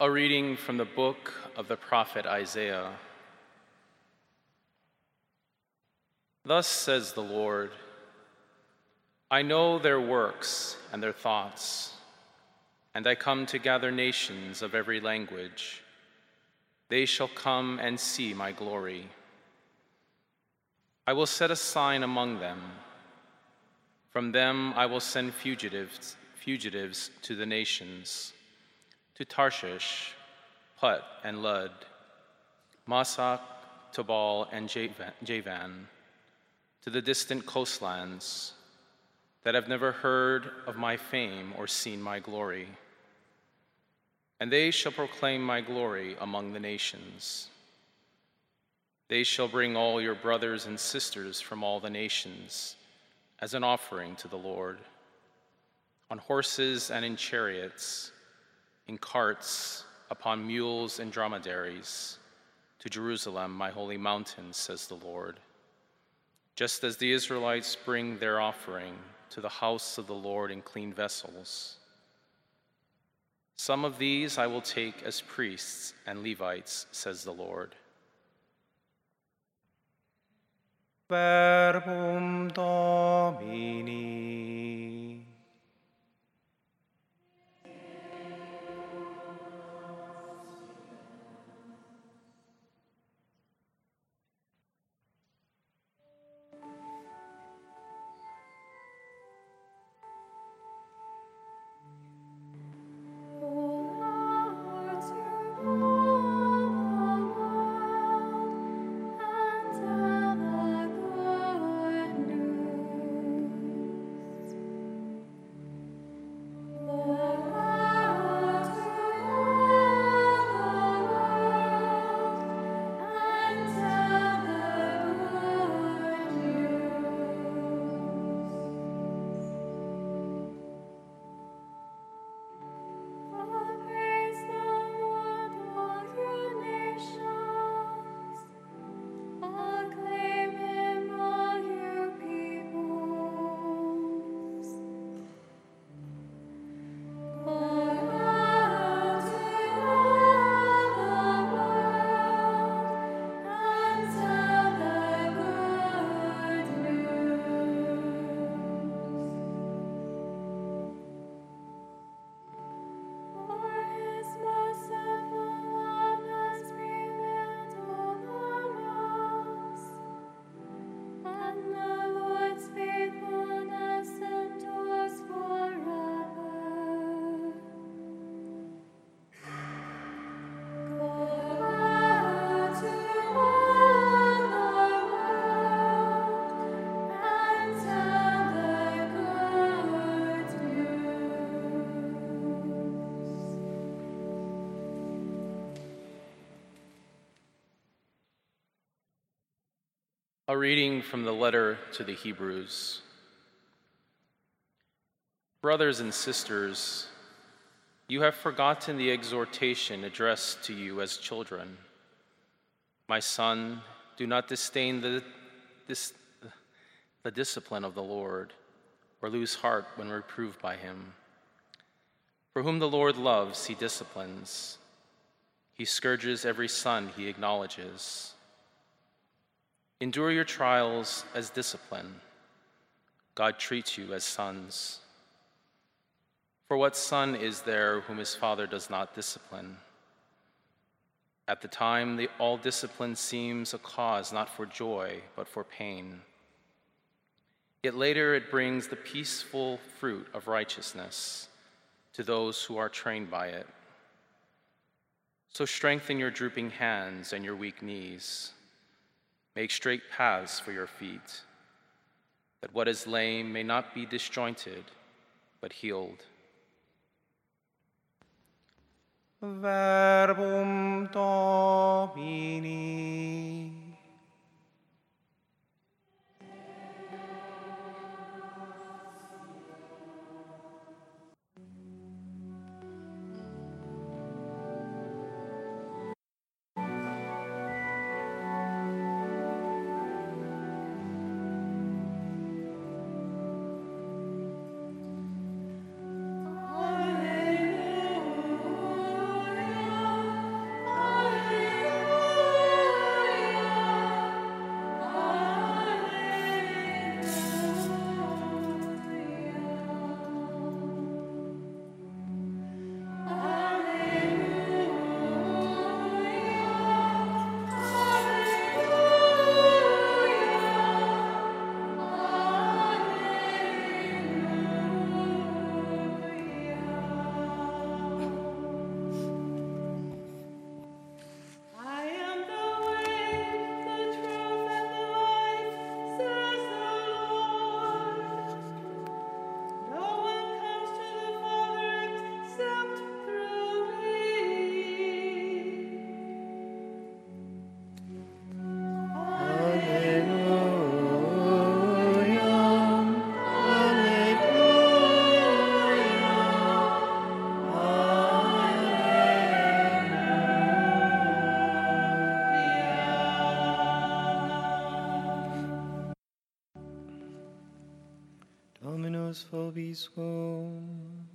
A reading from the book of the prophet Isaiah. Thus says the Lord I know their works and their thoughts, and I come to gather nations of every language. They shall come and see my glory. I will set a sign among them. From them I will send fugitives, fugitives to the nations to Tarshish, Put, and Lud, Mosoch, Tubal, and Javan, to the distant coastlands that have never heard of my fame or seen my glory. And they shall proclaim my glory among the nations. They shall bring all your brothers and sisters from all the nations as an offering to the Lord, on horses and in chariots in carts, upon mules and dromedaries, to Jerusalem, my holy mountain, says the Lord. Just as the Israelites bring their offering to the house of the Lord in clean vessels. Some of these I will take as priests and Levites, says the Lord. Verbum Domini. Reading from the letter to the Hebrews. Brothers and sisters, you have forgotten the exhortation addressed to you as children. My son, do not disdain the, the discipline of the Lord or lose heart when reproved by him. For whom the Lord loves, he disciplines. He scourges every son he acknowledges. Endure your trials as discipline. God treats you as sons. For what son is there whom his father does not discipline? At the time, the, all discipline seems a cause not for joy, but for pain. Yet later it brings the peaceful fruit of righteousness to those who are trained by it. So strengthen your drooping hands and your weak knees. Make straight paths for your feet, that what is lame may not be disjointed, but healed. Verbum Domini. Dominus vobiscum.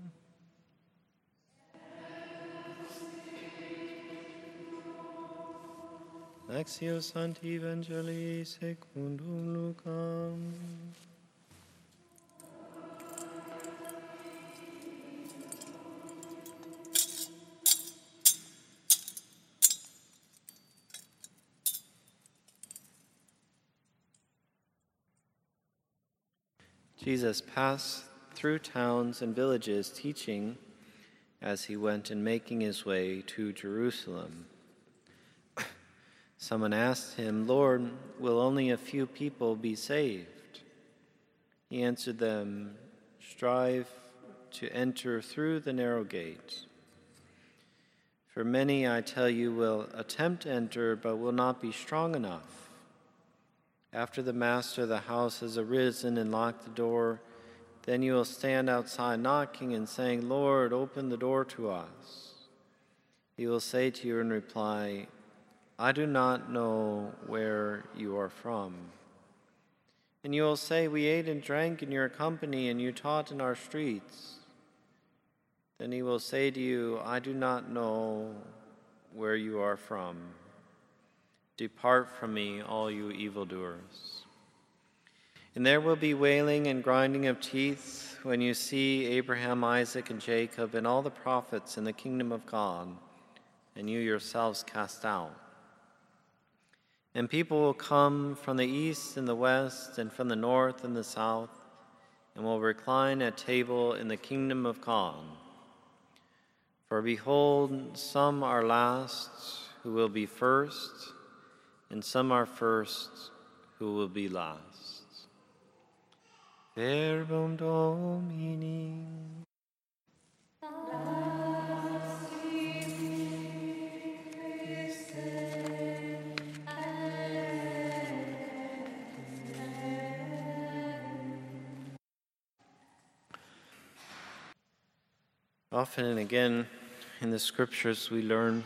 Lectio Sancti Evangelii secundum Lucam. Jesus passed through towns and villages teaching as he went and making his way to Jerusalem. Someone asked him, Lord, will only a few people be saved? He answered them, Strive to enter through the narrow gate. For many, I tell you, will attempt to enter, but will not be strong enough. After the master of the house has arisen and locked the door, then you will stand outside knocking and saying, Lord, open the door to us. He will say to you in reply, I do not know where you are from. And you will say, We ate and drank in your company, and you taught in our streets. Then he will say to you, I do not know where you are from. Depart from me, all you evildoers. And there will be wailing and grinding of teeth when you see Abraham, Isaac, and Jacob, and all the prophets in the kingdom of God, and you yourselves cast out. And people will come from the east and the west, and from the north and the south, and will recline at table in the kingdom of God. For behold, some are last who will be first and some are first who will be last. Verbum Domini. Often and again in the scriptures, we learn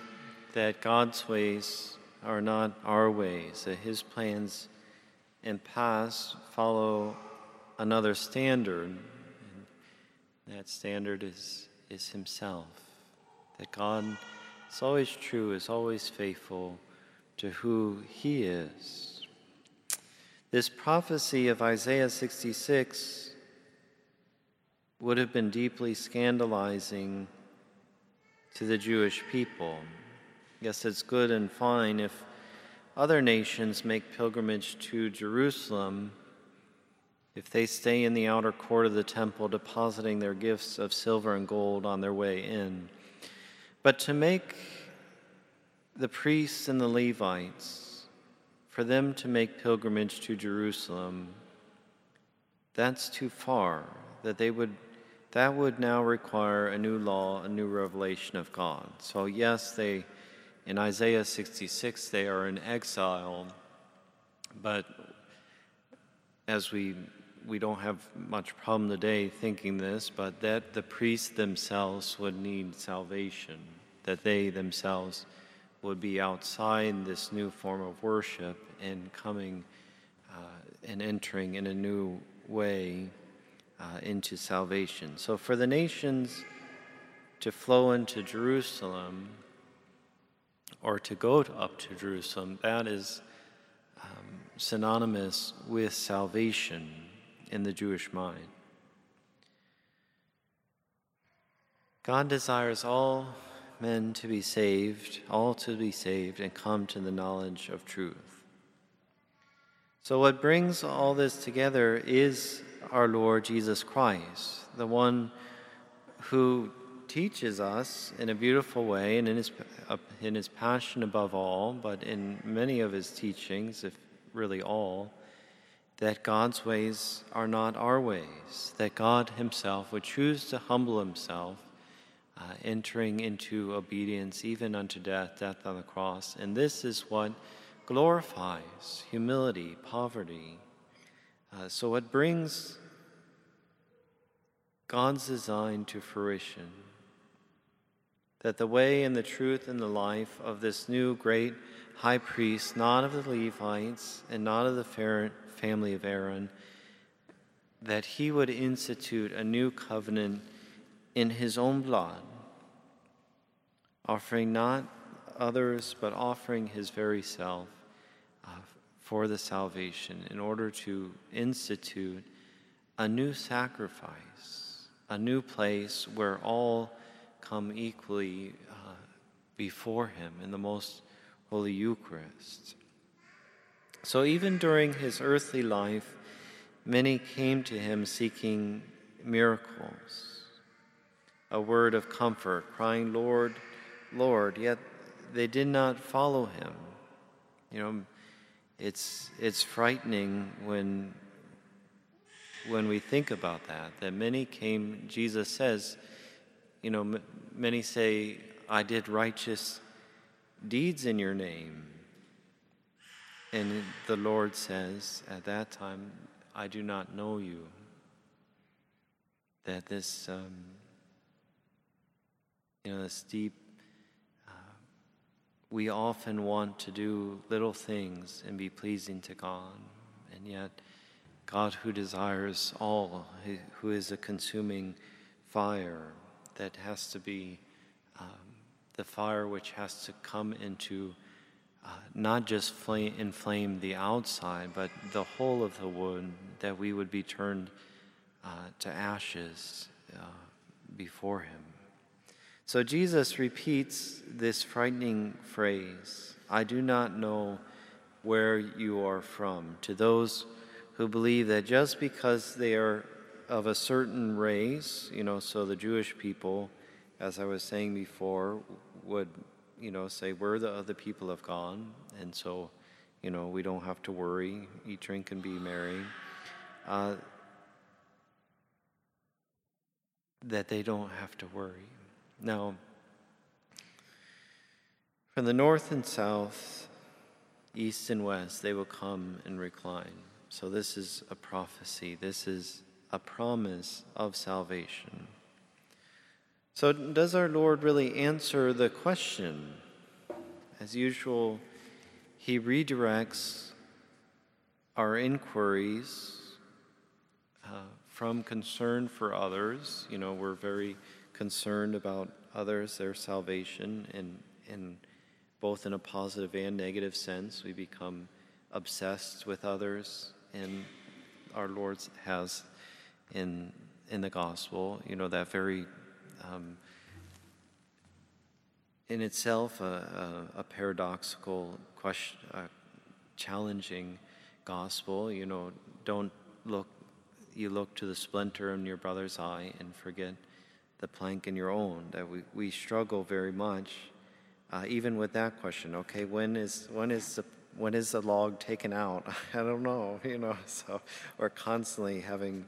that God's ways are not our ways, that his plans and paths follow another standard. And that standard is, is himself. That God is always true, is always faithful to who he is. This prophecy of Isaiah 66 would have been deeply scandalizing to the Jewish people. Yes, it's good and fine if other nations make pilgrimage to Jerusalem, if they stay in the outer court of the temple, depositing their gifts of silver and gold on their way in. But to make the priests and the Levites, for them to make pilgrimage to Jerusalem, that's too far, that they would that would now require a new law, a new revelation of God. So yes, they in Isaiah 66, they are in exile, but as we we don't have much problem today thinking this, but that the priests themselves would need salvation, that they themselves would be outside this new form of worship and coming uh, and entering in a new way uh, into salvation. So for the nations to flow into Jerusalem, or to go to, up to Jerusalem, that is um, synonymous with salvation in the Jewish mind. God desires all men to be saved, all to be saved, and come to the knowledge of truth. So, what brings all this together is our Lord Jesus Christ, the one who teaches us in a beautiful way and in his, in his passion above all, but in many of his teachings, if really all, that God's ways are not our ways, that God himself would choose to humble himself, uh, entering into obedience even unto death, death on the cross. And this is what glorifies humility, poverty. Uh, so it brings God's design to fruition that the way and the truth and the life of this new great high priest, not of the Levites and not of the family of Aaron, that he would institute a new covenant in his own blood, offering not others, but offering his very self uh, for the salvation in order to institute a new sacrifice, a new place where all come equally uh, before him in the most holy Eucharist. So even during his earthly life, many came to him seeking miracles, a word of comfort, crying, Lord, Lord, yet they did not follow him. You know, it's, it's frightening when, when we think about that, that many came, Jesus says, you know, many say, I did righteous deeds in your name. And the Lord says at that time, I do not know you. That this, um, you know, this deep, uh, we often want to do little things and be pleasing to God. And yet, God who desires all, who is a consuming fire that has to be um, the fire which has to come into uh, not just flame, inflame the outside, but the whole of the wood, that we would be turned uh, to ashes uh, before Him. So Jesus repeats this frightening phrase I do not know where you are from, to those who believe that just because they are of a certain race, you know, so the Jewish people, as I was saying before, would you know, say, we're the other people of God, and so, you know, we don't have to worry, eat, drink, and be merry. Uh, that they don't have to worry. Now, from the north and south, east and west, they will come and recline. So, this is a prophecy. This is a promise of salvation. So, does our Lord really answer the question? As usual, he redirects our inquiries uh, from concern for others. You know, we're very concerned about others, their salvation, and, and both in a positive and negative sense. We become obsessed with others, and our Lord has in, in the gospel, you know, that very um, in itself a, a, a paradoxical, question, challenging gospel. You know, don't look, you look to the splinter in your brother's eye and forget the plank in your own. That we, we struggle very much, uh, even with that question. Okay, when is when is the when is the log taken out? I don't know. You know, so we're constantly having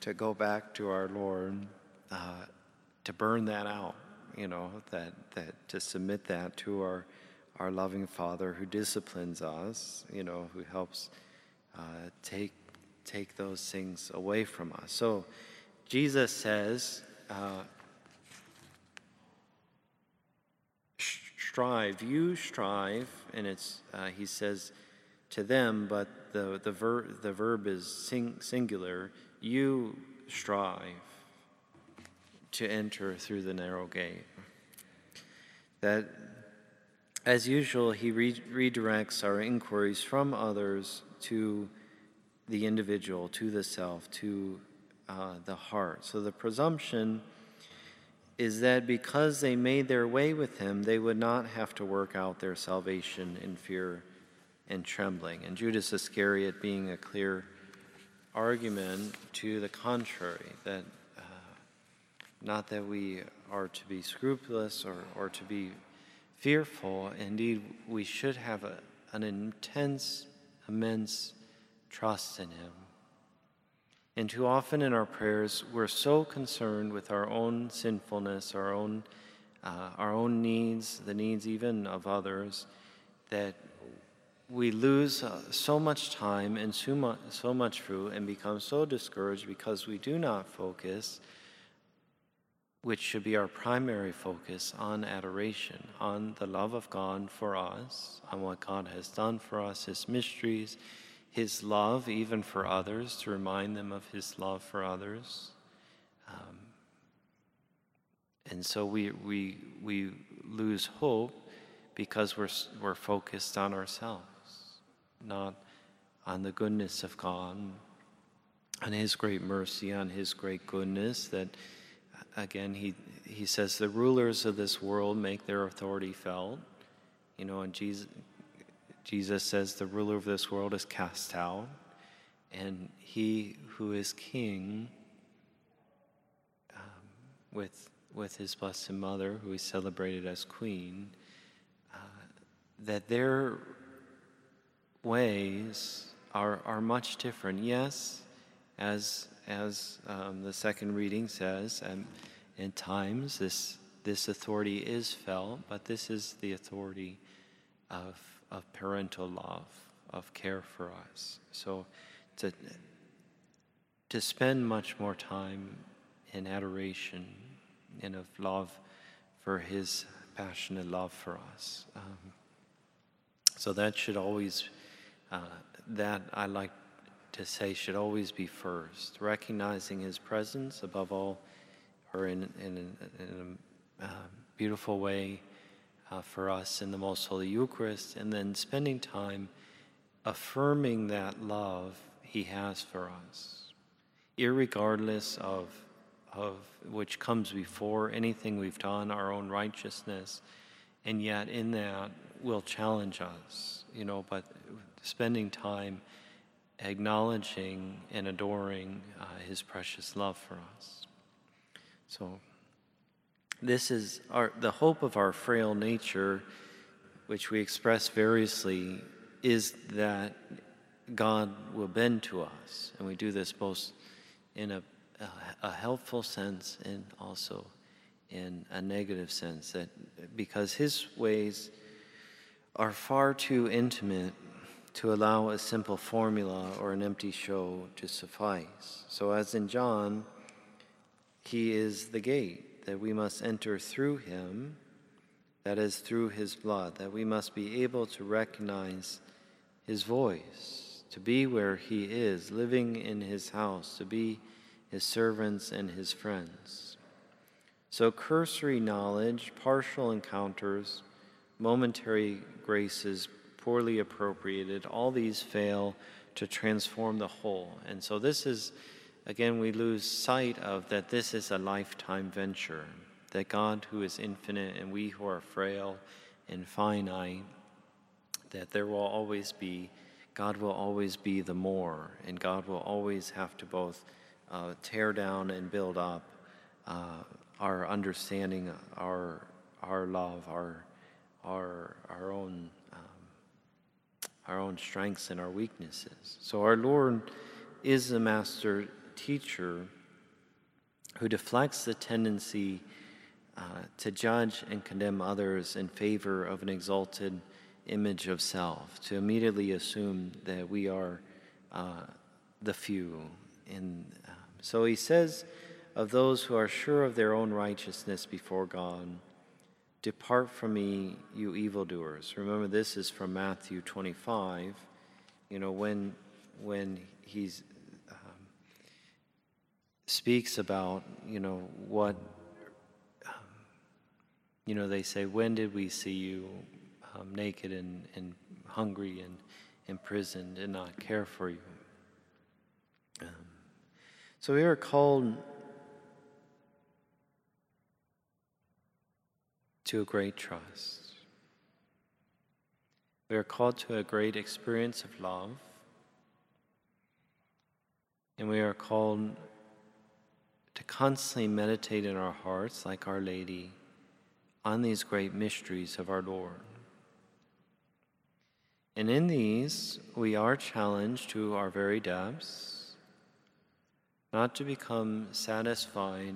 to go back to our Lord. Uh, to burn that out, you know, that, that to submit that to our, our loving Father who disciplines us, you know, who helps uh, take, take those things away from us. So Jesus says, uh, strive, you strive, and it's, uh, he says to them, but the, the, ver- the verb is sing- singular, you strive to enter through the narrow gate. That, as usual, he re- redirects our inquiries from others to the individual, to the self, to uh, the heart. So the presumption is that because they made their way with him, they would not have to work out their salvation in fear and trembling. And Judas Iscariot being a clear argument to the contrary, that not that we are to be scrupulous or, or to be fearful. Indeed, we should have a, an intense, immense trust in Him. And too often in our prayers, we're so concerned with our own sinfulness, our own, uh, our own needs, the needs even of others, that we lose uh, so much time and so so much fruit and become so discouraged because we do not focus which should be our primary focus on adoration, on the love of God for us, on what God has done for us, His mysteries, his love even for others, to remind them of his love for others. Um, and so we, we, we lose hope because we're, we're focused on ourselves, not on the goodness of God, on His great mercy, on His great goodness. That, again, He, he says, the rulers of this world make their authority felt. You know, and Jesus, Jesus says, the ruler of this world is cast out, and He who is King um, with, with His Blessed Mother, who is celebrated as Queen, uh, that their ways are, are much different. Yes, as, as um, the second reading says, and in times this, this authority is felt, but this is the authority of, of parental love, of care for us. So to, to spend much more time in adoration and of love for his passionate love for us. Um, so that should always uh, that I like to say should always be first, recognizing His presence above all, or in, in, in a uh, beautiful way uh, for us in the Most Holy Eucharist, and then spending time affirming that love He has for us, regardless of, of which comes before anything we've done, our own righteousness, and yet in that will challenge us, you know, but spending time acknowledging and adoring uh, his precious love for us. So, this is our, the hope of our frail nature, which we express variously, is that God will bend to us. And we do this both in a, a, a helpful sense and also in a negative sense, that because his ways are far too intimate to allow a simple formula or an empty show to suffice. So, as in John, he is the gate that we must enter through him, that is, through his blood, that we must be able to recognize his voice, to be where he is, living in his house, to be his servants and his friends. So, cursory knowledge, partial encounters, momentary graces poorly appropriated, all these fail to transform the whole. And so this is, again, we lose sight of that this is a lifetime venture, that God who is infinite and we who are frail and finite, that there will always be, God will always be the more, and God will always have to both uh, tear down and build up uh, our understanding, our, our love, our, our, our own our own strengths and our weaknesses. So our Lord is a master teacher who deflects the tendency uh, to judge and condemn others in favor of an exalted image of self, to immediately assume that we are uh, the few. And um, so he says of those who are sure of their own righteousness before God, Depart from me, you evildoers. Remember, this is from Matthew 25. You know, when, when he um, speaks about, you know, what, um, you know, they say, When did we see you um, naked and, and hungry and imprisoned and not care for you? Um, so we are called to a great trust. We are called to a great experience of love, and we are called to constantly meditate in our hearts, like Our Lady, on these great mysteries of our Lord. And in these, we are challenged to our very depths not to become satisfied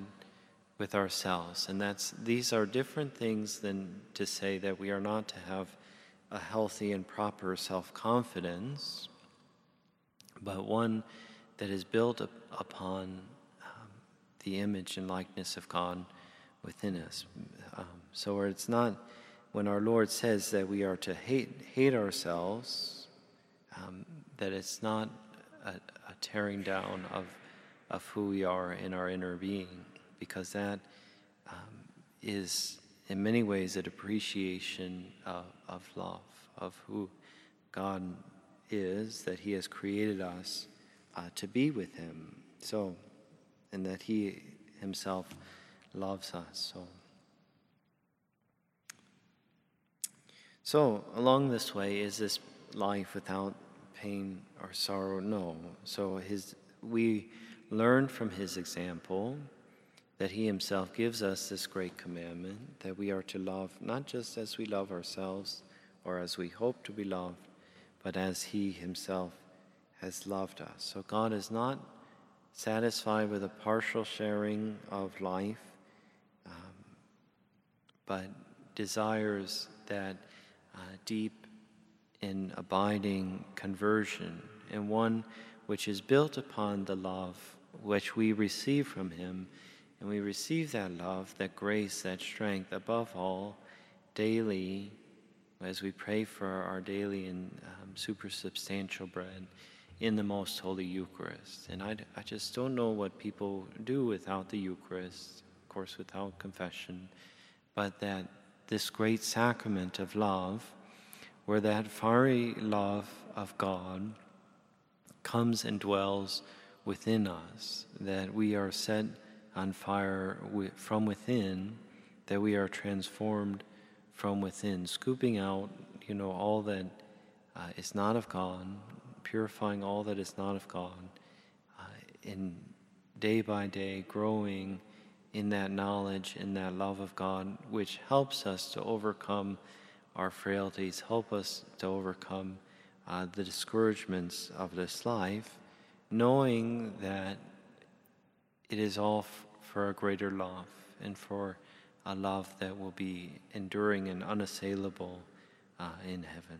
with ourselves. And that's these are different things than to say that we are not to have a healthy and proper self-confidence, but one that is built up upon um, the image and likeness of God within us. Um, so it's not when our Lord says that we are to hate hate ourselves, um, that it's not a, a, tearing down of, of who we are in our inner being, because that um, is in many ways a depreciation of, of love, of who God is, that He has created us uh, to be with Him. So, and that He Himself loves us. So. So, along this way, is this life without pain or sorrow? No. So, his, we learn from his example that he himself gives us this great commandment that we are to love not just as we love ourselves or as we hope to be loved, but as he himself has loved us. So, God is not satisfied with a partial sharing of life, um, but desires that uh, deep and abiding conversion, and one which is built upon the love which we receive from Him. And we receive that love, that grace, that strength, above all, daily, as we pray for our daily and um, supersubstantial bread in the most holy Eucharist. And I, I just don't know what people do without the Eucharist, of course, without confession, but that this great sacrament of love, where that fiery love of God comes and dwells within us, that we are set on fire from within, that we are transformed from within, scooping out, you know, all that uh, is not of God, purifying all that is not of God, uh, in day by day growing in that knowledge, in that love of God, which helps us to overcome our frailties, help us to overcome uh, the discouragements of this life, knowing that it is all for a greater love and for a love that will be enduring and unassailable uh, in heaven.